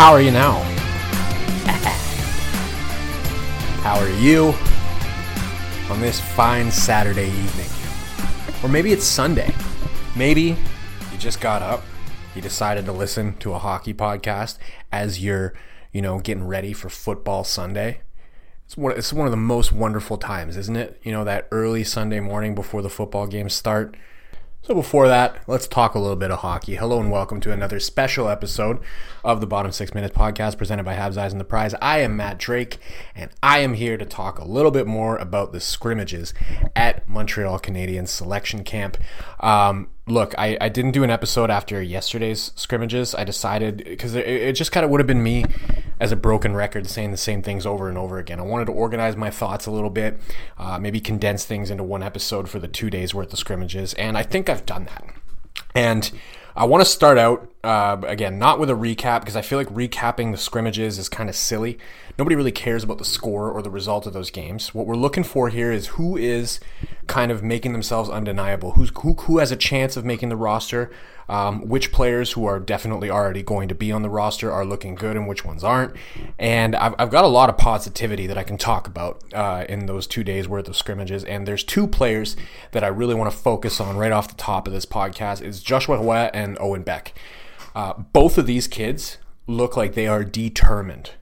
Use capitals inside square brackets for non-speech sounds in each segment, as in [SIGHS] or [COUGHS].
how are you now? [LAUGHS] how are you on this fine Saturday evening? Or maybe it's Sunday. Maybe you just got up, you decided to listen to a hockey podcast as you're, you know, getting ready for football Sunday. It's one, it's one of the most wonderful times, isn't it? You know, that early Sunday morning before the football games start so before that, let's talk a little bit of hockey. Hello and welcome to another special episode of the Bottom Six Minutes podcast presented by Habs Eyes and the Prize. I am Matt Drake, and I am here to talk a little bit more about the scrimmages at Montreal Canadiens selection camp. Um, look, I, I didn't do an episode after yesterday's scrimmages. I decided because it, it just kind of would have been me as a broken record saying the same things over and over again. I wanted to organize my thoughts a little bit, uh, maybe condense things into one episode for the two days worth of scrimmages, and I think I've done that. And I want to start out uh, again, not with a recap because I feel like recapping the scrimmages is kind of silly. Nobody really cares about the score or the result of those games. What we're looking for here is who is kind of making themselves undeniable, who's who, who has a chance of making the roster, um, which players who are definitely already going to be on the roster are looking good and which ones aren't. And I've, I've got a lot of positivity that I can talk about uh, in those two days worth of scrimmages. And there's two players that I really want to focus on right off the top of this podcast is Joshua Roy and Owen Beck. Uh, both of these kids look like they are determined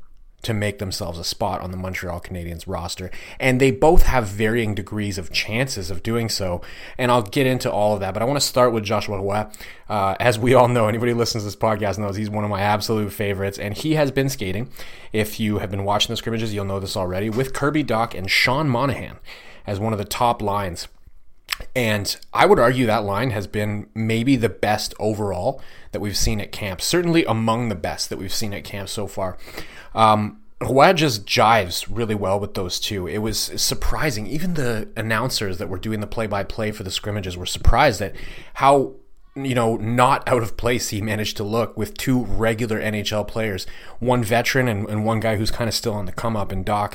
to make themselves a spot on the Montreal Canadiens roster. And they both have varying degrees of chances of doing so. And I'll get into all of that. But I want to start with Joshua Roy. Uh, as we all know, anybody who listens to this podcast knows he's one of my absolute favorites. And he has been skating. If you have been watching the scrimmages, you'll know this already, with Kirby Dach and Sean Monahan as one of the top lines. And I would argue that line has been maybe the best overall that we've seen at camp. Certainly among the best that we've seen at camp so far. Um, Roy just jives really well with those two. It was surprising. Even the announcers that were doing the play-by-play for the scrimmages were surprised at how you know not out of place he managed to look with two regular NHL players, one veteran and, and one guy who's kind of still on the come up in Dach.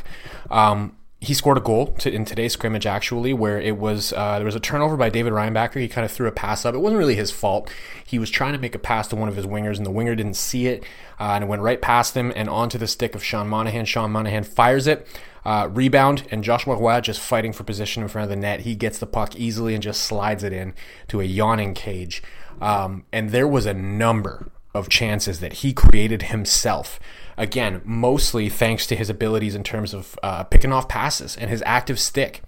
Um, he scored a goal to, in today's scrimmage actually where it was uh, there was a turnover by david reinbacher. He kind of threw a pass up. It wasn't really his fault. He was trying to make a pass to one of his wingers and the winger didn't see it uh, and it went right past him and onto the stick of sean monahan. Sean monahan fires it uh, rebound and joshua roy just fighting for position in front of the net. He gets the puck easily and just slides it in to a yawning cage. Um, and there was a number of chances that he created himself Again, mostly thanks to his abilities in terms of uh, picking off passes and his active stick.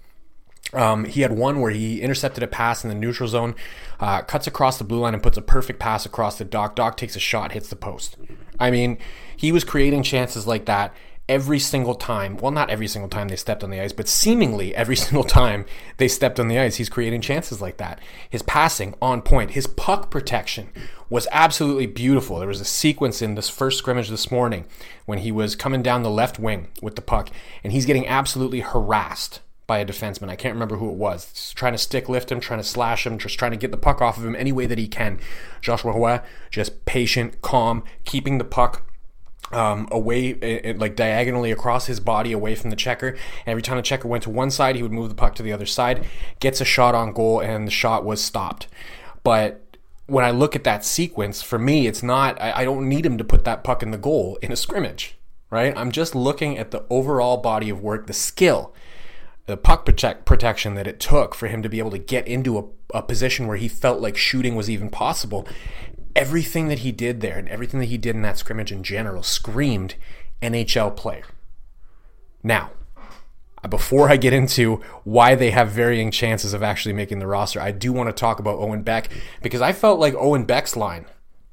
Um, he had one where he intercepted a pass in the neutral zone, uh, cuts across the blue line, and puts a perfect pass across the Dach. Dach takes a shot, hits the post. I mean, he was creating chances like that every single time. Well, not every single time they stepped on the ice, but seemingly every [LAUGHS] single time they stepped on the ice, he's creating chances like that. His passing on point, his puck protection was absolutely beautiful. There was a sequence in this first scrimmage this morning when he was coming down the left wing with the puck, and he's getting absolutely harassed by a defenseman. I can't remember who it was. Just trying to stick lift him, trying to slash him, just trying to get the puck off of him any way that he can. Joshua Roy, just patient, calm, keeping the puck um, away, it, it, like diagonally across his body, away from the checker. And every time the checker went to one side, he would move the puck to the other side, gets a shot on goal, and the shot was stopped. But when I look at that sequence, for me, it's not, I, I don't need him to put that puck in the goal in a scrimmage, right? I'm just looking at the overall body of work, the skill, the puck protect, protection that it took for him to be able to get into a, a position where he felt like shooting was even possible everything that he did there and everything that he did in that scrimmage in general screamed NHL player. Now, before I get into why they have varying chances of actually making the roster, I do want to talk about Owen Beck because I felt like Owen Beck's line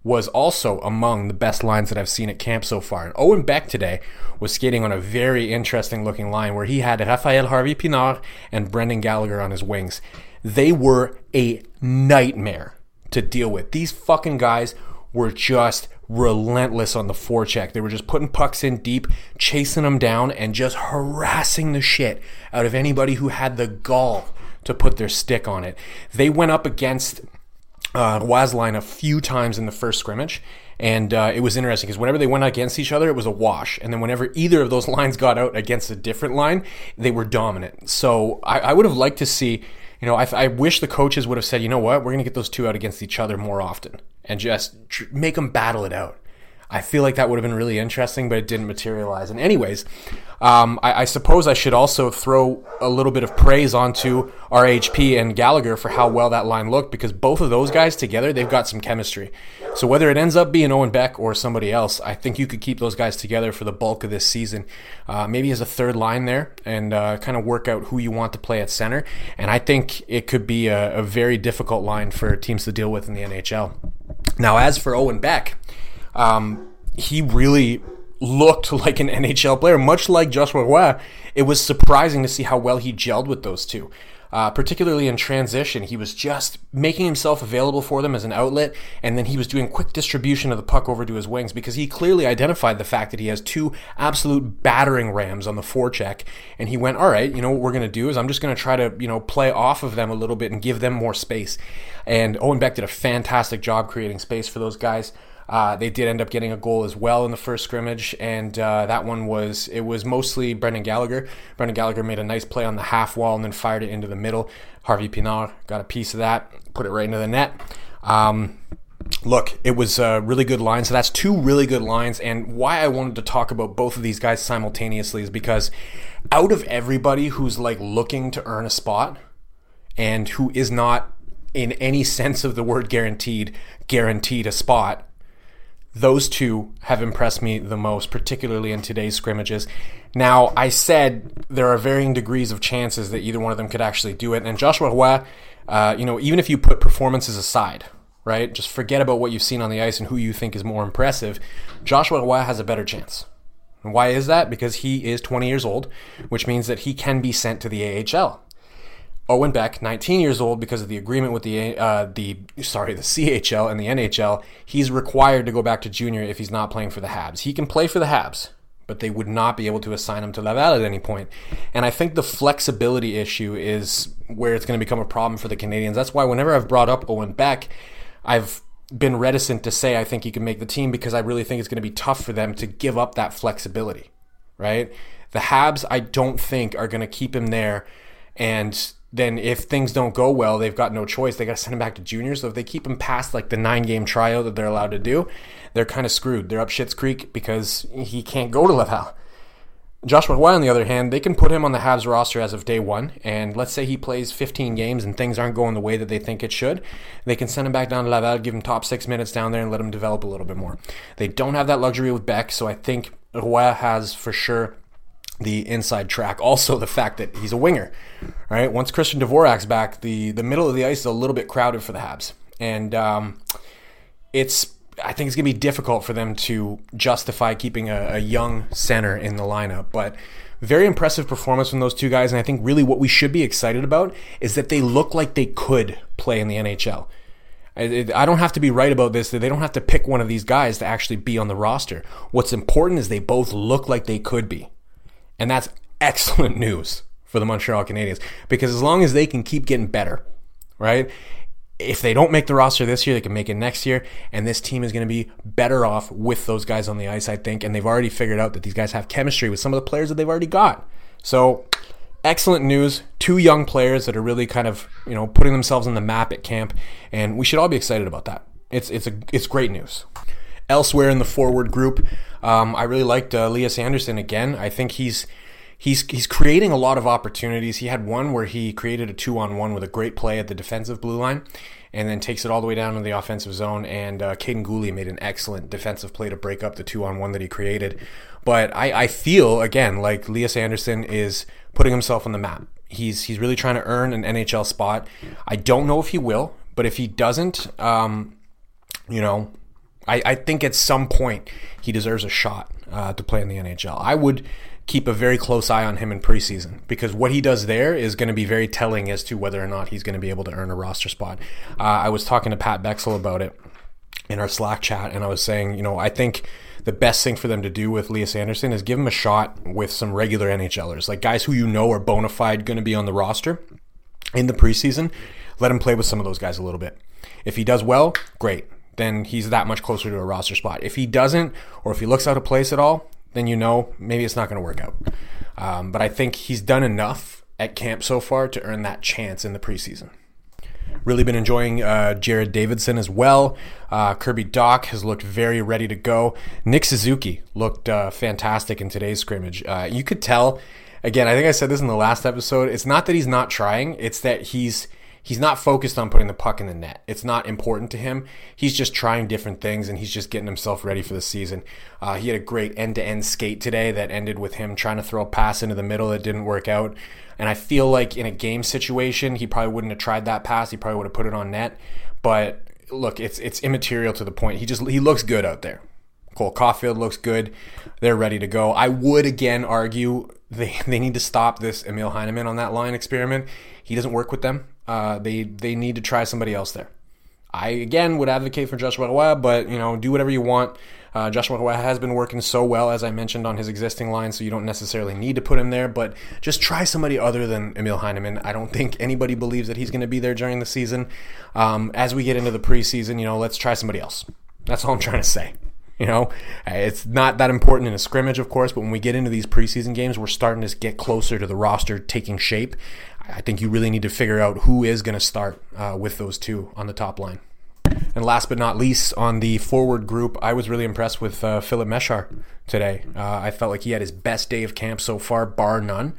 was also among the best lines that I've seen at camp so far. And Owen Beck today was skating on a very interesting looking line where he had Rafael Harvey Pinard and Brendan Gallagher on his wings. They were a nightmare to deal with. These fucking guys were just relentless on the forecheck. They were just putting pucks in deep, chasing them down, and just harassing the shit out of anybody who had the gall to put their stick on it. They went up against uh, Wasline a few times in the first scrimmage, and uh, it was interesting because whenever they went against each other, it was a wash. And then whenever either of those [LAUGHS] lines got out against a different line, they were dominant. So I, I would have liked to see you know, I, I wish the coaches would have said, you know what, we're going to get those two out against each other more often and just tr- make them battle it out. I feel like that would have been really interesting, but it didn't materialize. And, anyways, um, I, I, suppose I should also throw a little bit of praise onto RHP and Gallagher for how well that line looked because both of those guys together, they've got some chemistry. So, whether it ends up being Owen Beck or somebody else, I think you could keep those guys together for the bulk of this season. Uh, maybe as a third line there and uh, kind of work out who you want to play at center. And I think it could be a, a very difficult line for teams to deal with in the NHL. Now, as for Owen Beck, um, he really looked [LAUGHS] like an NHL player, much like Joshua Roy. It was surprising to see how well he gelled with those two. Uh, particularly in transition, he was just making himself available for them as an outlet, and then he was doing quick distribution of the puck over to his wings because he clearly identified the fact that he has two absolute battering rams on the forecheck, and he went, "All right, you know what we're going to do is I'm just going to try to you know play off of them a little bit and give them more space." And Owen Beck did a fantastic job creating space for those guys. Uh, they did end up getting a goal as well in the first scrimmage, and uh, that one was it was mostly Brendan Gallagher. Brendan Gallagher made a nice play on the half wall and then fired it into the middle. Harvey Pinard got a piece of that, put it right into the net. Um, look, it was a really good line. So that's two really good lines. And why I wanted to talk about both of these guys simultaneously is because out of everybody who's like looking to earn a spot and who is not in any sense of the word guaranteed guaranteed a spot those two have impressed me the most, particularly in today's scrimmages. Now, I said there are varying degrees of chances that either one of them could actually do it. And Joshua Roy, uh, you know, even if you put performances aside, right, just forget about what you've seen on the ice and who you think is more impressive, Joshua Roy has a better chance. And why is that? Because he is 20 years old, which means that he can be sent to the AHL. Owen Beck, 19 years old, because of the agreement with the uh, the sorry the CHL and the NHL, he's required to go back to junior if he's not playing for the Habs. He can play for the Habs, but they would not be able to assign him to Laval at any point. And I think the flexibility issue is where it's going to become a problem for the Canadiens. That's why whenever I've brought up Owen Beck, I've been reticent to say I think he can make the team because I really think it's going to be tough for them to give up that flexibility. Right? The Habs, I don't think are going to keep him there and then if things don't go well, they've got no choice. They got to send him back to junior. So if they keep him past like the nine game tryout that they're allowed to do, they're kind of screwed. They're up Shit's Creek because he can't go to Laval. Joshua Roy, on the other hand, they can put him on the Habs roster as of day one, and let's say he plays 15 games and things aren't going the way that they think it should, they can send him back down to Laval, give him top six minutes down there, and let him develop a little bit more. They don't have that luxury with Beck, so I think Roy has for sure the inside track. Also, the fact that he's a winger, right? Once Christian Dvorak's back, the the middle of the ice is a little bit crowded for the Habs, and um, it's I think it's gonna be difficult for them to justify keeping a, a young center in the lineup, but. Very impressive performance from those two guys, and I think really what we should be excited about is that they look like they could play in the NHL. I don't have to be right about this. That They don't have to pick one of these guys to actually be on the roster. What's important is they both look like they could be. And that's excellent news for the Montreal Canadiens because as long as they can keep getting better, right? If they don't make the roster this year, they can make it next year. And this team is going to be better off with those guys on the ice, I think. And they've already figured out that these guys have chemistry with some of the players that they've already got. So, excellent news. Two young players that are really kind of, you know, putting themselves on the map at camp. And we should all be excited about that. It's, it's, a, it's great news. Elsewhere in the forward group, um, I really liked uh, Lias Andersson again. I think he's he's he's creating a lot of opportunities. He had one where he created a two on one with a great play at the defensive blue line, and then takes it all the way down to the offensive zone. And uh, Kaiden Guhle made an excellent defensive play to break up the two on one that he created. But I, I feel again like Lias Andersson is putting himself on the map. He's he's really trying to earn an NHL spot. I don't know if he will, but if he doesn't, um, you know, I, I think at some point he deserves a shot uh, to play in the NHL. I would keep a very close eye on him in preseason because what he does there is going to be very telling as to whether or not he's going to be able to earn a roster spot. Uh, I was talking to Pat Bexell about it in our Slack chat, and I was saying, you know, I think the best thing for them to do with Lias Andersson is give him a shot with some regular NHLers, like guys who you know are bona fide going to be on the roster in the preseason. Let him play with some of those guys a little bit. If he does well, great then he's that much closer to a roster spot. If he doesn't, or if he looks out of place at all, then you know maybe it's not going to work out. Um, but I think he's done enough at camp so far to earn that chance in the preseason. Really been enjoying uh, Jared Davidson as well. Uh, Kirby Dach has looked very ready to go. Nick Suzuki looked uh, fantastic in today's scrimmage. Uh, you could tell, again, I think I said this in the last episode. It's not that he's not trying, it's that he's he's not focused on putting the puck in the net. It's not important to him. He's just trying different things and he's just getting himself ready for the season. Uh, he had a great end to end skate today that ended with him trying to throw a pass into the middle that didn't work out. And I feel like in a game situation, he probably wouldn't have tried that pass. He probably would have put it on net. But look, it's it's immaterial to the point. He just he looks good out there. Cole Caufield looks good. They're ready to go. I would again argue they, [LAUGHS] they need to stop this Emil Heineman on that line experiment. He doesn't work with them. Uh, they they need to try somebody else there. I again would advocate for Joshua Roy, but you know, do whatever you want. Uh, Joshua Roy has been working so well, as I mentioned, on his existing line, so you don't necessarily need to put him there. But just try somebody other than Emil Heineman. I don't think anybody believes that he's going to be there during the season. Um, as we get into the preseason, you know, let's try somebody else. That's all I'm trying to say. You know, it's not that important in a scrimmage, of course, but when we get into these preseason games, we're starting to get closer to the roster taking shape. I think you really need to figure out who is going to start uh, with those two on the top line. And last but not least, on the forward group, I was really impressed with uh, Filip Mesar today. Uh, I felt like he had his best day of camp so far, bar none.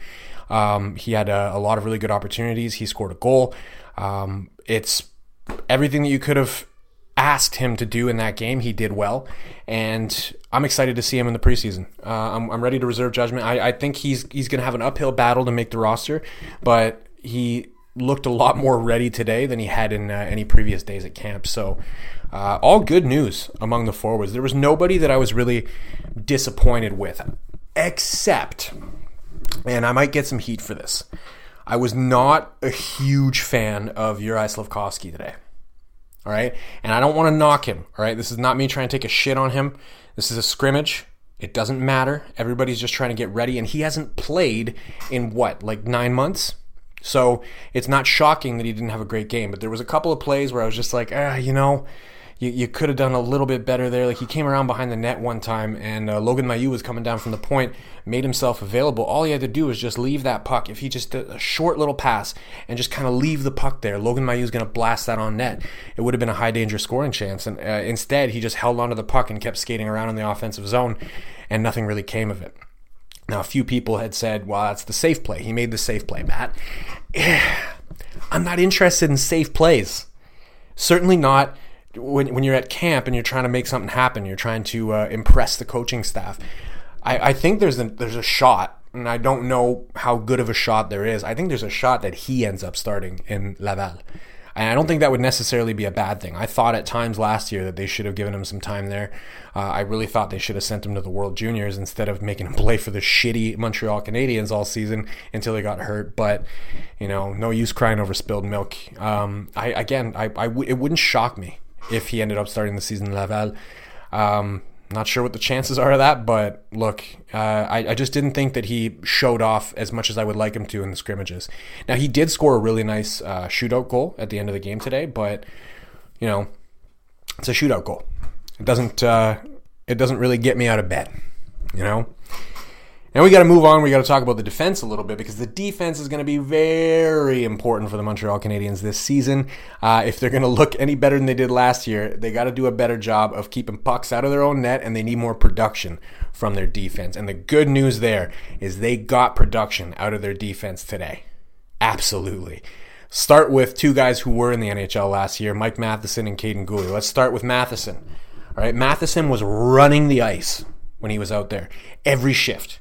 Um, he had a, a, lot of really good opportunities. He scored a goal. Um, it's everything that you could have asked him to do in that game. He did well, and I'm excited to see him in the preseason. Uh, I'm, I'm, ready to reserve judgment. I, I think he's he's going to have an uphill battle to make the roster, but he looked a lot more ready today than he had in uh, any previous days at camp. So, uh, all good news among the forwards. There was nobody that I was really disappointed with, except, and I might get some heat for this. I was not a huge fan of Juraj Slafkovsky today. All right. And I don't want to knock him. All right. This is not me trying to take a shit on him. This is a scrimmage. It doesn't matter. Everybody's just trying to get ready. And he hasn't played in what, like nine months? So it's not shocking that he didn't have a great game. But there was a couple of plays where I was just like, ah, you know, you, you could have done a little bit better there. Like he came around behind the net one time, and uh, Logan Mailloux was coming down from the point, made himself available. All he had to do was just leave that puck. If he just did a short little pass and just kind of leave the puck there, Logan Mailloux is going to blast that on net. It would have been a high danger scoring chance. And uh, instead, he just held onto the puck and kept skating around in the offensive zone, and nothing really came of it. Now, a few people had said, well, that's the safe play. He made the safe play, Matt. [SIGHS] I'm not interested in safe plays. Certainly not when, when you're at camp and you're trying to make something happen, you're trying to uh, impress the coaching staff. I, I think there's a, there's a shot, and I don't know how good of a shot there is. I think there's a shot that he ends up starting in Laval. And I don't think that would necessarily be a bad thing. I thought at times last year that they should have given him some time there. Uh, I really thought they should have sent him to the World Juniors instead of making him [LAUGHS] play for the shitty Montreal Canadiens all season until he got hurt. But you know, no use crying over spilled milk. Um, I again, I, I w- it wouldn't shock me if he ended up starting the season in Laval. Um, not sure what the chances are of that, but look, uh, I, I, just didn't think that he showed off as much as I would like him to in the scrimmages. Now, he did score a really nice uh, shootout goal at the end of the game today, but, you know, it's a shootout goal. It doesn't, uh, it doesn't really get me out of bed, you know? Now we got to move on. We got to talk about the defense a little bit because the defense is going to be very important for the Montreal Canadiens this season. Uh, if they're going to look any better than they did last year, they got to do a better job of keeping pucks out of their own net, and they need more production from their defense. And the good news there is they got production out of their defense today. Absolutely. Start with two guys who were in the NHL last year, Mike Matheson and Kaiden Guhle. Let's start with Matheson. All right, Matheson was running the ice when he was out there every shift.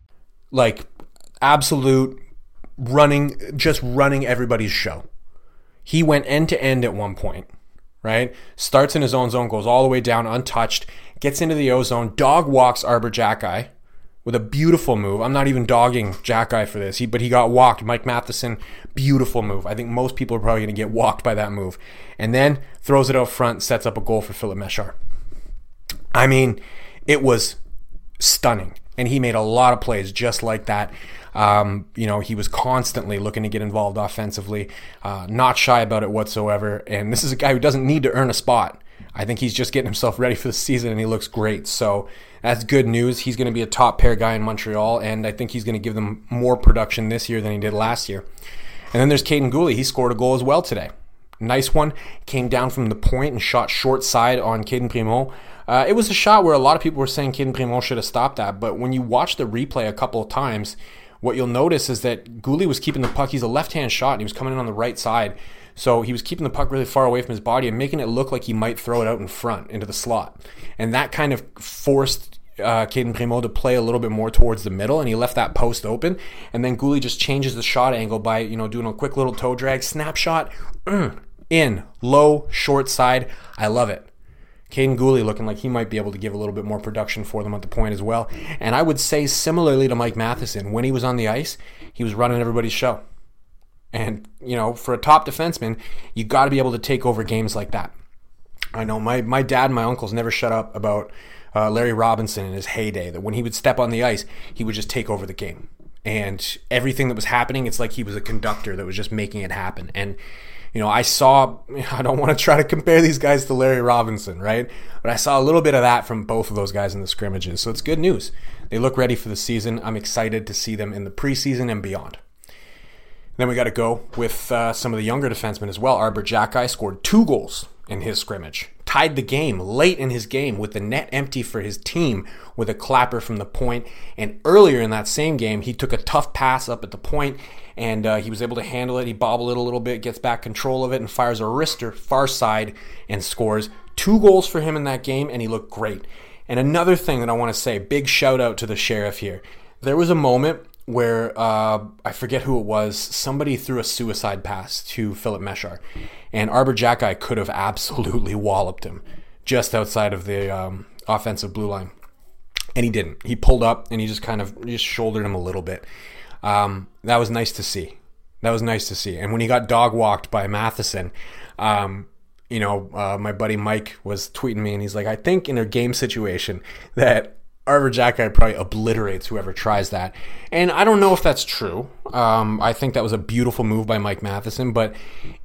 like absolute running, just running everybody's show. He went end to end at one point, right? Starts in his own zone, goes all the way down untouched, gets into the ozone, dog walks Arber Xhekaj, with a beautiful move. I'm not even dogging Xhekaj for this, he, but he got walked. Mike Matheson, beautiful move. I think most people are probably going to get walked by that move. And then throws it out front, sets up a goal for Filip Mesar. I mean, it was stunning. And he made a lot of plays just like that. Um, you know, he was constantly looking to get involved offensively, uh, not shy about it whatsoever. And this is a guy who doesn't need to earn a spot. I think he's just getting himself ready for the season and he looks great. So that's good news. He's going to be a top pair guy in Montreal, and I think he's going to give them more production this year than he did last year. And then there's Kaiden Guhle. He scored a goal as well today. Nice one. Came down from the point and shot short side on Cayden Primeau. Uh, it was a shot where a lot of people were saying Cayden Primeau should have stopped that, but when you watch the replay a couple of times, what you'll notice is that Guhle was keeping the puck. He's a left-hand shot, and he was coming in on the right side. So he was keeping the puck really far away from his body and making it look like he might throw it out in front into the slot. And that kind of forced uh, Cayden Primeau to play a little bit more towards the middle, and he left that post open. And then Guhle just changes the shot angle by you know doing a quick little toe drag, snapshot, [CLEARS THROAT] in low short side. I love it. Kaiden Guhle looking like he might be able to give a little bit more production for them at the point as well. And I would say similarly to Mike Matheson, when he was on the ice, he was running everybody's show. And, you know, for a top defenseman, you got to be able to take over games like that. I know my, my dad and my uncles never shut up about uh, Larry Robinson in his heyday, that when he would step on the ice, he would just take over the game. And everything that was happening, it's like he was a conductor that was just making it happen. And, you know, I saw, [LAUGHS] I don't want to try to compare these guys to Larry Robinson, right? But I saw a little bit of that from both of those guys in the scrimmages. So it's good news. They look ready for the season. I'm excited to see them in the preseason and beyond. Then we got to go with uh, some of the younger defensemen as well. Arber Xhekaj scored two goals in his scrimmage, tied the game late in his game with the net empty for his team with a clapper from the point. And earlier in that same game, he took a tough pass up at the point and uh, he was able to handle it. He bobbled it a little bit, gets back control of it, and fires a wrister far side and scores. Two goals for him in that game, and he looked great. And another thing that I want to say big shout out to the sheriff here. There was a moment where uh, I forget who it was. Somebody threw a suicide pass to Filip Mesar, and Arber Xhekaj could have absolutely walloped him just outside of the um, offensive blue line, and he didn't. He pulled up and he just kind of just shouldered him a little bit. Um, that was nice to see. That was nice to see. And when he got dog walked by Matheson, um, you know, uh, my buddy Mike was tweeting me, and he's like, I think in a game situation that Arber Xhekaj probably obliterates whoever tries that. And I don't know if that's true. Um, I think that was a beautiful move by Mike Matheson. But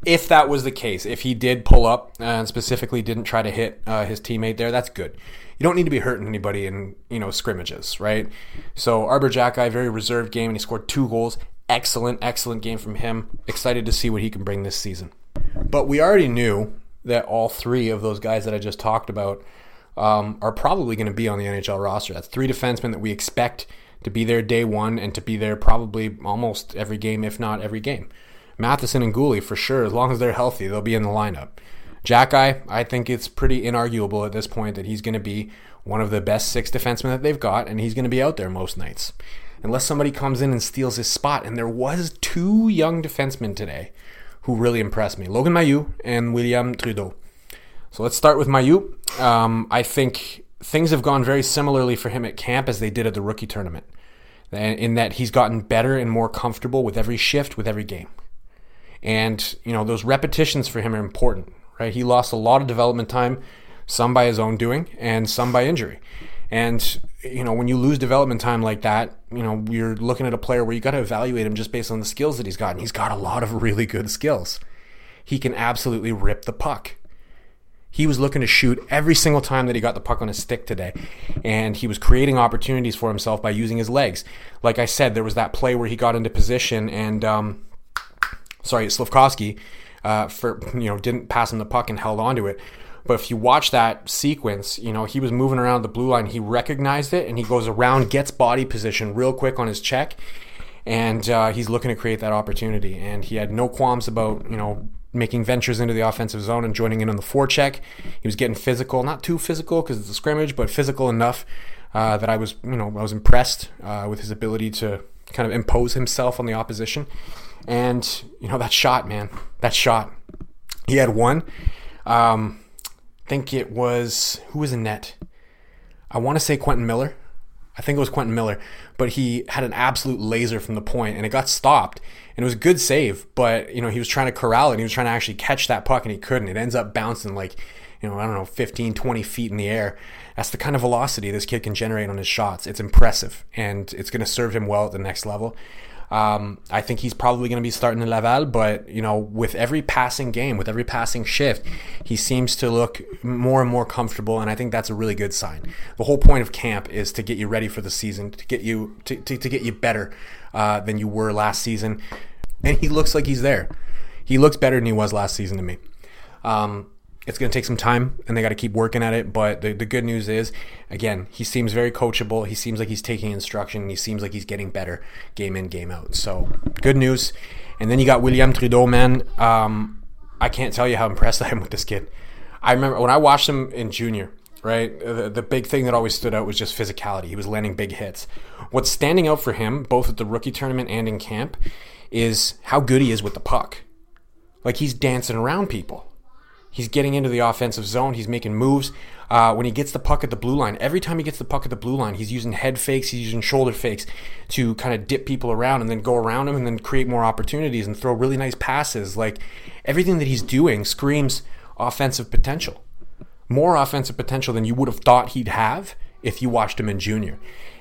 if that was the case, if he did pull up and specifically didn't try to hit uh, his teammate there, that's good. You don't need to be hurting anybody in you know scrimmages, right? So Arber Xhekaj, very reserved game, and he scored two goals. Excellent, excellent game from him. Excited to see what he can bring this season. But we already knew that all three of those guys that I just talked about um, are probably going to be on the NHL roster. That's three defensemen that we expect to be there day one and to be there probably almost every game, if not every game. Matheson and Guhle, for sure, as long as they're healthy, they'll be in the lineup. Xhekaj, I think it's pretty inarguable at this point that he's going to be one of the best six defensemen that they've got, and he's going to be out there most nights. Unless somebody comes in and steals his spot. And there was two young defensemen today who really impressed me. Logan Mailloux and William Trudeau. So let's start with Mailloux. Um, I think things have gone very similarly for him at camp as they did at the rookie tournament, in that he's gotten better and more comfortable with every shift, with every game. And, you know, those repetitions for him are important, right? He lost a lot of development time, some by his own doing and some by injury. And, you know, when you lose development time like that, you know, you're looking at a player where you got to evaluate him just based on the skills that he's got. And he's got a lot of really good skills. He can absolutely rip the puck. He was looking to shoot every single time that he got the puck on his stick today. And he was creating opportunities for himself by using his legs. Like I said, there was that play where he got into position and, um, sorry, Slafkovsky, uh, for, you know, didn't pass him the puck and held onto it. But if you watch that sequence, you know, he was moving around the blue line. He recognized it and he goes around, gets body position real quick on his check. And uh, he's looking to create that opportunity. And he had no qualms about, you know, making ventures into the offensive zone and joining in on the forecheck. He was getting physical, not too physical because it's a scrimmage, but physical enough uh, that I was, you know, I was impressed uh, with his ability to kind of impose himself on the opposition. And you know that shot, man, that shot. He had one. Um, I think it was who was in net. I want to say Quentin Miller. I think it was Quentin Miller, but he had an absolute laser from the point and it got stopped. And it was a good save, but you know, he was trying to corral it and he was trying to actually catch that puck and he couldn't. It ends up bouncing like, you know, I don't know, 15, 20 feet in the air. That's the kind of velocity this kid can generate on his shots. It's impressive and it's going to serve him well at the next level. Um, I think he's probably going to be starting in Laval, but you know, with every passing game, with every passing shift, he seems to look more and more comfortable, and I think that's a really good sign. The whole point of camp is to get you ready for the season, to get you to, to, to get you better uh, than you were last season, and he looks like he's there. He looks better than he was last season to me. Um, it's going to take some time and they got to keep working at it. But the, the good news is, again, he seems very coachable. He seems like he's taking instruction. He seems like he's getting better game in, game out. So good news. And then you got William Trudeau, man. Um, I can't tell you how [LAUGHS] impressed I am with this kid. I remember when I watched him in junior, right? The, the big thing that always stood out was just physicality. He was landing big hits. What's standing out for him, both at the rookie tournament and in camp, is how good he is with the puck. Like he's dancing around people He's getting into the offensive zone. He's making moves. Uh, when he gets the puck at the blue line, every time he gets the puck at the blue line, he's using head fakes, he's using shoulder fakes to kind of dip people around and then go around him and then create more opportunities and throw really nice passes. Like everything that he's doing screams offensive potential. More offensive potential than you would have thought he'd have if you watched him in junior.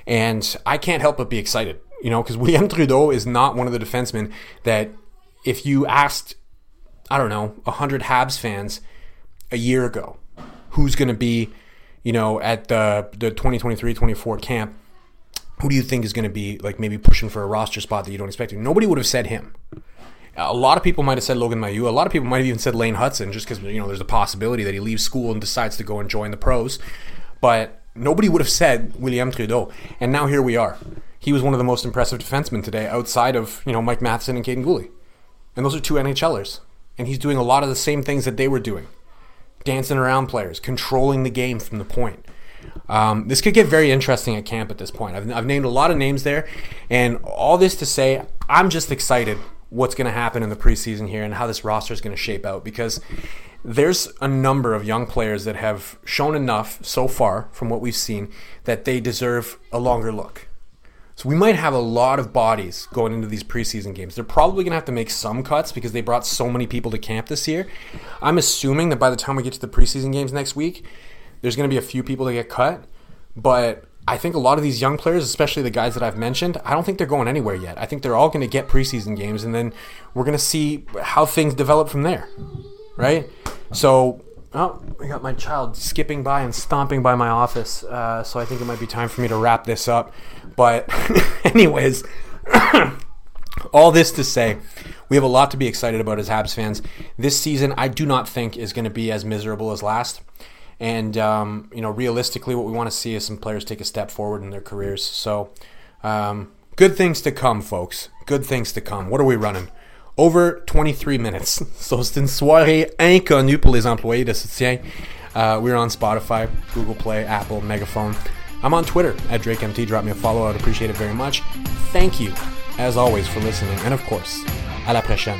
And I can't help but be excited, you know, because [LAUGHS] William Trudeau is not one of the defensemen that if you asked I don't know, 100 Habs fans a year ago who's going to be, you know, at the, the 2023-24 camp, who do you think is going to be like maybe pushing for a roster spot that you don't expect? Nobody would have said him. A lot of people might have said Logan Mailloux. A lot of people might have even said Lane Hutson, just because, you know, there's a possibility that he leaves school and decides to go and join the pros. But nobody would have said William Trudeau. And now here we are. He was one of the most impressive defensemen today outside of, you know, Mike Matheson and Kaiden Guhle. And those are two NHLers and he's doing a lot of the same things that they were doing dancing around players, controlling the game from the point. Um, this could get very interesting at camp at this point. I've, I've named a lot of names there, and all this to say, I'm just excited what's going to happen in the preseason here and how this roster is going to shape out because there's a number of young players that have shown enough so far from what we've seen that they deserve a longer look. So we might have a lot of bodies going into these preseason games. They're probably going to have to make some cuts because they brought so many people to camp this year. I'm assuming that by the time we get to the preseason games next week, there's going to be a few people that get cut. But I think a lot of these young players, especially the guys that I've mentioned, I don't think they're going anywhere yet. I think they're all going to get preseason games, and then we're going to see how things develop from there. Right? So Oh, I got my child skipping by and stomping by my office. Uh, so I think it might be time for me to wrap this up. But, [LAUGHS] anyways, [COUGHS] all this to say, we have a lot to be excited about as Habs fans. This season, I do not think is going to be as miserable as last. And, um, you know, realistically, what we want to see is some players take a step forward in their careers. So, um, good things to come, folks. Good things to come. What are we running? Over 23 minutes. [LAUGHS] So c'est une soirée inconnue pour les employés de soutien. Uh, we're on Spotify, Google Play, Apple, Megaphone. I'm on Twitter at DrakeMT. Drop me a follow. I'd appreciate it very much. Thank you, as always, for listening. And of course, à la prochaine.